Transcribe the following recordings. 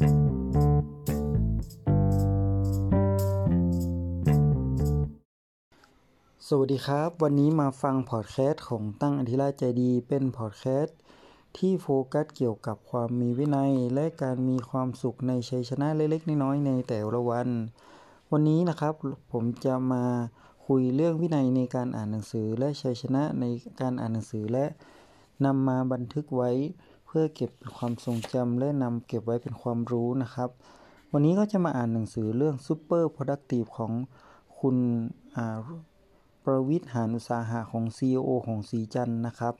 สวัสดีครับ วันนี้มาฟังพอดแคสต์ของตั้งอธิราชใจดี เป็นพอดแคสต์ที่โฟกัสเกี่ยวกับความมีวินัย และการมีความสุขในชัยชนะเล็กๆน้อยๆในแต่ละวัน วันนี้นะครับผมจะมาคุยเรื่องวินัยในการอ่านหนังสือ และชัยชนะในการอ่านหนังสือและนำมาบันทึกไว้ พื่อเก็บความทรงจำและนำเก็บไว้เป็นความรู้นะครับ วันนี้ก็จะมาอ่านหนังสือเรื่อง Super Productive ของคุณประวิทย์หานุสาหะของ CEO ของสีจันนะครับ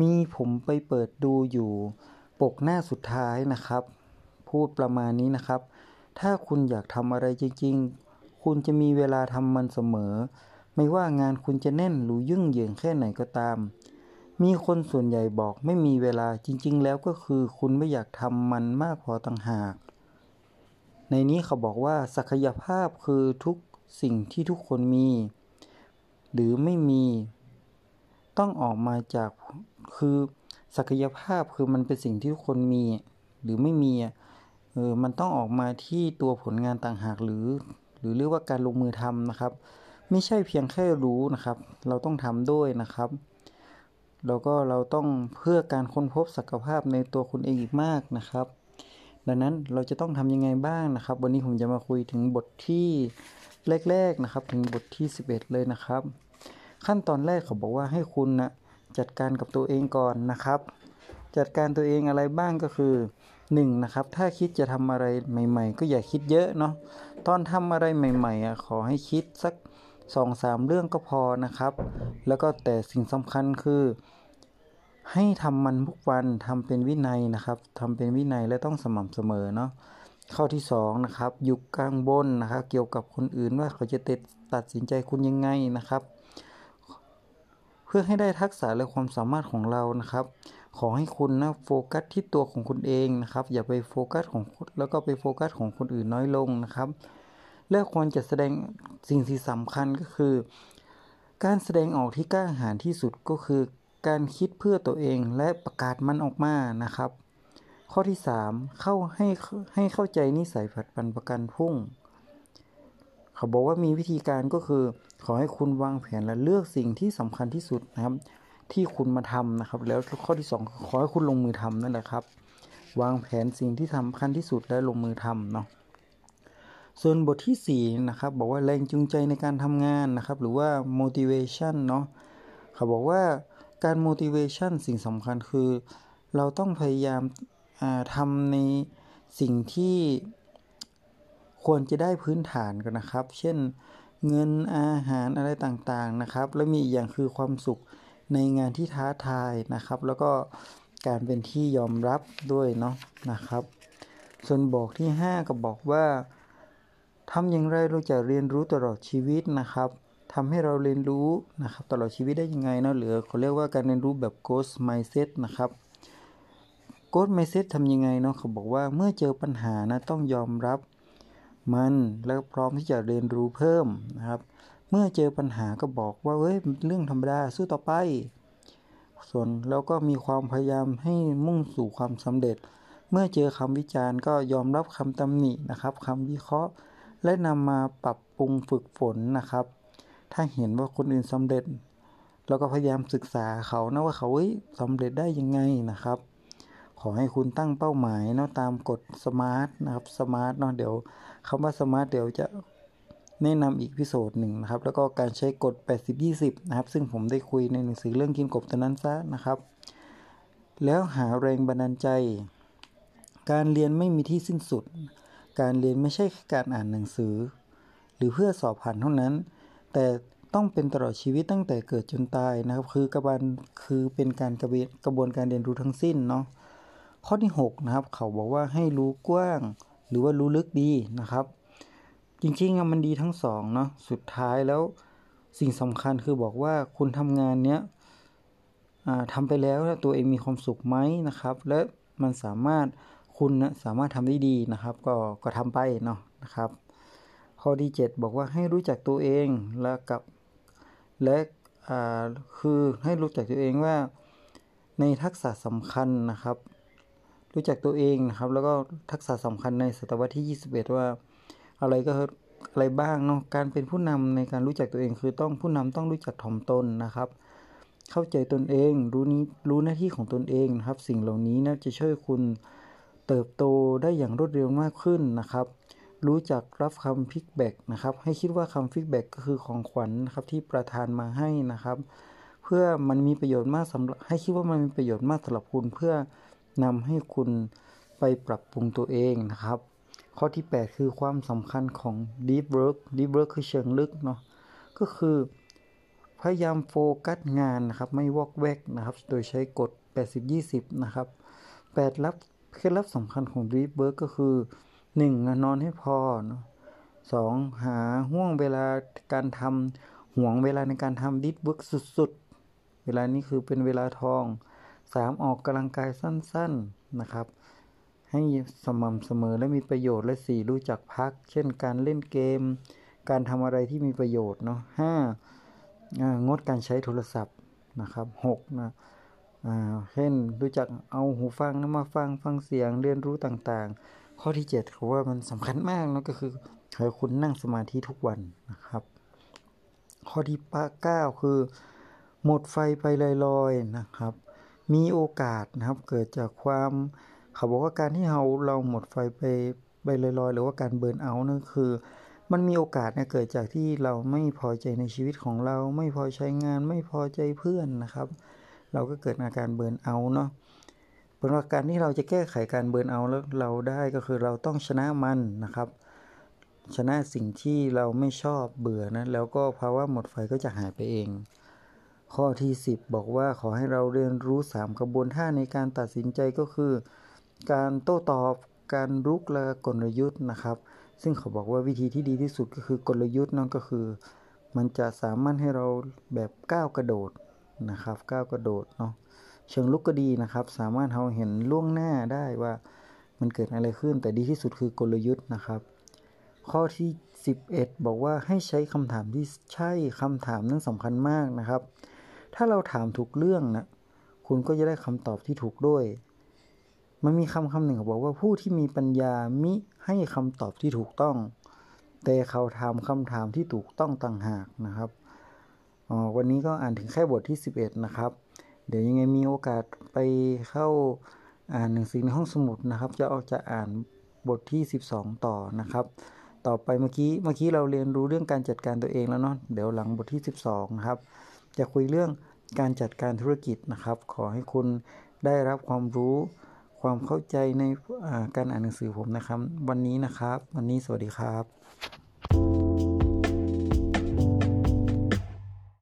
มีผมไปเปิดดูอยู่ปกหน้าสุดท้ายนะครับ พูดประมาณนี้นะครับ ถ้าคุณอยากทำอะไรจริง ๆ คุณจะมีเวลาทำมันเสมอ ไม่ว่างานคุณจะแน่นหรือยุ่งเหยิงแค่ไหนก็ตาม มีคนส่วนใหญ่บอกไม่มีเวลาจริง ๆ แล้วก็คือคุณไม่อยากทำมันมากพอต่างหาก ในนี้เขาบอกว่าศักยภาพคือทุกสิ่งที่ทุกคนมี หรือไม่มี ต้องออกมาจากคือศักยภาพคือมันเป็นสิ่งที่ทุกคนมี หรือไม่มีเออมันต้องออกมาที่ตัวผลงานต่างหากหรือ หรือเรียกว่าการลงมือทำนะครับ ไม่ใช่เพียงแค่รู้นะครับ เราต้องทำด้วยนะครับ แล้วก็เราต้องเพื่อการค้นพบศักยภาพในตัวคุณเองอีกมากนะครับ ดังนั้นเราจะต้องทำยังไงบ้างนะครับ วันนี้ผมจะมาคุยถึงบทที่แรกๆนะครับ ถึงบทที่ 11 เลยนะครับ ขั้นตอนแรกเขาบอกว่าให้คุณนะจัดการกับตัวเองก่อนนะครับ จัดการตัวเองอะไรบ้างก็คือ1นะครับ ถ้าคิดจะทำอะไรใหม่ ๆ ก็อย่าคิดเยอะเนาะตอนทำอะไรใหม่ๆอะขอให้คิดสัก สองสามเรื่องก็พอนะครับ แล้วก็แต่สิ่งสำคัญคือ ให้ทำมันทุกวันทำเป็นวินัยนะครับทำเป็นวินัยและต้องสม่ำเสมอเนาะข้อที่2นะครับยุกกลางบนนะครับเกี่ยวกับคนอื่นว่าเขาจะตตัดสินใจคุณยังไงนะครับ เพื่อให้ได้ทักษะและความสามารถของเรานะครับ ขอให้คุณนะโฟกัสที่ตัวของคุณเองนะครับ อย่าไปโฟกัสของแล้วก็ไปโฟกัสของคนอื่นน้อยลงนะครับ และควรจะแสดงสิ่งที่สำคัญก็คือ การแสดงออกที่กล้าหาญที่สุดก็คือ การคิดเพื่อตัวเองและประกาศมันออกมานะครับ ข้อที่ 3 เข้าให้ให้เข้าใจนิสัยผัดปันประกันพุ่ง เขาบอกว่ามีวิธีการก็คือ ขอให้คุณวางแผนและเลือกสิ่งที่สำคัญที่สุดนะครับ ที่คุณมาทำนะครับ แล้วข้อที่2ขอให้คุณลงมือทำนั่นแหละครับ วางแผนสิ่งที่สำคัญที่สุดและลงมือทำเนาะ ส่วนบทที่4นะครับบอกว่าแรงจูงใจในการทำงานนะครับ หรือว่า motivation เนาะเขาบอกว่าการ motivation สิ่งสำคัญคือ เราต้องพยายามทำในสิ่งที่ควรจะได้พื้นฐานกันนะครับ เช่นเงินอาหารอะไรต่างๆนะครับ แล้วมีอีกอย่างคือความสุขในงานที่ท้าทายนะครับ แล้วก็การเป็นที่ยอมรับด้วยเนาะนะครับ ส่วนบอกที่ 5 ก็บอกว่า ทำอย่างไรเราจะเรียนรู้ตลอดชีวิตนะครับทำให้เราเรียนรู้นะครับตลอดชีวิตได้ยังไงเนาะหรือเขาเรียกว่าการเรียนรู้แบบ ghost mindset นะครับโกดไมเซ็ตทำยังไงเนาะเขาบอกว่าเมื่อเจอปัญหานะต้องยอมรับมันแล้วพร้อมที่จะเรียนรู้เพิ่มนะครับ เมื่อเจอปัญหาก็บอกว่าเฮ้ยเรื่องธรรมดาสู้ต่อไป ส่วนแล้วก็มีความพยายามให้มุ่งสู่ความสำเร็จ เมื่อเจอคำวิจารณ์ก็ยอมรับคำตำหนินะครับคำวิเคราะห์ และนำมาปรับปรุงฝึกฝนนะครับ ถ้าเห็นว่าคนอื่นสำเร็จเราก็พยายามศึกษาเขานะว่าเขาสำเร็จได้ยังไงนะครับ ขอให้คุณตั้งเป้าหมายเนาะตามกฎ SMART นะครับ SMART เนาะเดี๋ยวคำว่า SMART เดี๋ยวจะแนะนำอีก episode หนึ่งนะครับ แล้วก็การใช้กฎ 80-20 นะครับ ซึ่งผมได้คุยในหนังสือเรื่องกินกบตอนนั้นซะนะครับ แล้วหาแรงบันดาลใจ การเรียนไม่มีที่สิ้นสุด การเรียนไม่ใช่การอ่านหนังสือ หรือเพื่อสอบผ่านเท่านั้น แต่ต้องเป็นตลอดชีวิตตั้งแต่เกิดจนตายนะครับ คือกระบวนคือเป็นการกระบวนการเรียนรู้ทั้งสิ้นเนาะข้อที่6นะครับ เขาบอกว่าให้รู้กว้าง หรือว่ารู้ลึกดีนะครับ จริงๆมันดีทั้งสองเนาะสุดท้ายแล้วสิ่งสำคัญคือบอกว่าคุณทำงานเนี้ยทำไปแล้วตัวเองมีความสุขไหมนะครับ และมันสามารถ คุณนะสามารถทำได้ดีนะครับ ก็ก็ทำไปเนาะนะครับข้อที่7บอกว่าให้รู้จักตัวเองแล้วกับและคือให้รู้จักตัวเองว่าในทักษะสำคัญนะครับ รู้จักตัวเองนะครับ แล้วก็ทักษะสำคัญในศตวรรษที่ 21 ว่า อะไรก็อะไรบ้างเนาะการเป็นผู้นำในการรู้จักตัวเองคือต้องผู้นำต้องรู้จักถ่อมตนนะครับ เข้าใจตนเองรู้นี้รู้หน้าที่ของตนเองนะครับ สิ่งเหล่านี้นะจะช่วยคุณ เติบโตได้อย่างรวดเร็วมากขึ้นนะครับ รู้จักรับคำ feedback นะครับ ให้คิดว่าคำ feedback ก็คือของขวัญนะครับที่ประทานมาให้นะครับ เพื่อมันมีประโยชน์มากสำหรับให้คิดว่ามันมีประโยชน์มากสำหรับคุณเพื่อนำให้คุณไปปรับปรุงตัวเองนะครับ ข้อที่ 8 คือความสำคัญของ deep work deep work คือเชิงลึกเนาะก็คือพยายามโฟกัสงานนะครับ ไม่วอกแวกนะครับ โดยใช้กฎ 80-20 นะครับ 8 รับ เคล็ดลับสำคัญของ deep work ก็คือ 1. นอนให้พอเนาะสองหาห่วงเวลาการทำห่วงเวลาในการทำ deep work สุดๆ เวลานี้คือเป็นเวลาทอง 3. ออกกำลังกายสั้นๆนะครับ ให้สม่ำเสมอและมีประโยชน์และ 4. รู้จักพัก เช่นการเล่นเกม การทำอะไรที่มีประโยชน์เนาะ 5. งดการใช้โทรศัพท์นะครับ 6. นะ เช่นรู้จักเอาหูฟังนะมาฟังฟังเสียงเรียนรู้ต่างๆ ข้อที่7คือว่ามันสำคัญมากนะก็คือให้คุณนั่งสมาธิทุกวันนะครับ ข้อที่9คือ หมดไฟไปลอยๆนะครับ มีโอกาสนะครับเกิดจากความเขาบอกว่าการที่เราเราหมดไฟไปไปลอยๆ หรือว่าการเบิร์นเอาท์นั่นคือ มันมีโอกาสเนี่ยเกิดจากที่เราไม่พอใจในชีวิตของเรา ไม่พอใช้งานไม่พอใจเพื่อนนะครับ เราก็เกิดอาการเบิร์นเอาเนาะเป็นว่าการที่เราจะแก้ไขการเบิร์นเอาแล้วเราได้ก็คือเราต้องชนะมันนะครับ ชนะสิ่งที่เราไม่ชอบเบื่อนะแล้วก็ภาวะหมดไฟก็จะหายไปเอง ข้อที่ 10 บอกว่าขอให้เราเรียนรู้ 3 กระบวนท่าในการตัดสินใจก็คือ การโต้ตอบการรุกและกลยุทธ์นะครับ ซึ่งเขาบอกว่าวิธีที่ดีที่สุดก็คือกลยุทธ์นั่นก็คือ มันจะสามารถให้เราแบบก้าวกระโดด นะครับก้าวกระโดดเนาะเชิงลุกก็ดีนะครับ สามารถเราเห็นล่วงหน้าได้ว่ามันเกิดอะไรขึ้น แต่ดีที่สุดคือกลยุทธ์นะครับ ข้อที่ 11 บอกว่าให้ใช้คำถามที่ใช่คำถามนั้นสำคัญมากนะครับ ถ้าเราถามถูกเรื่องนะคุณก็จะได้คำตอบที่ถูกด้วย มันมีคำคำหนึ่งบอกว่าผู้ที่มีปัญญามิให้คำตอบที่ถูกต้อง แต่เขาถามคำถามที่ถูกต้องต่างหากนะครับ วันนี้ก็อ่านถึงแค่บทที่ 11 นะครับ เดี๋ยวยังไงมีโอกาสไปเข้าอ่านหนังสือในห้องสมุดนะครับ จะออกจะอ่านบทที่ 12 ต่อนะครับ ต่อไปเมื่อกี้เมื่อกี้เราเรียนรู้เรื่องการจัดการตัวเองแล้วเนาะเดี๋ยวหลังบทที่ 12 นะครับ จะคุยเรื่องการจัดการธุรกิจนะครับ ขอให้คุณได้รับความรู้ความเข้าใจในการอ่านหนังสือผมนะครับ วันนี้นะครับ วันนี้สวัสดีครับ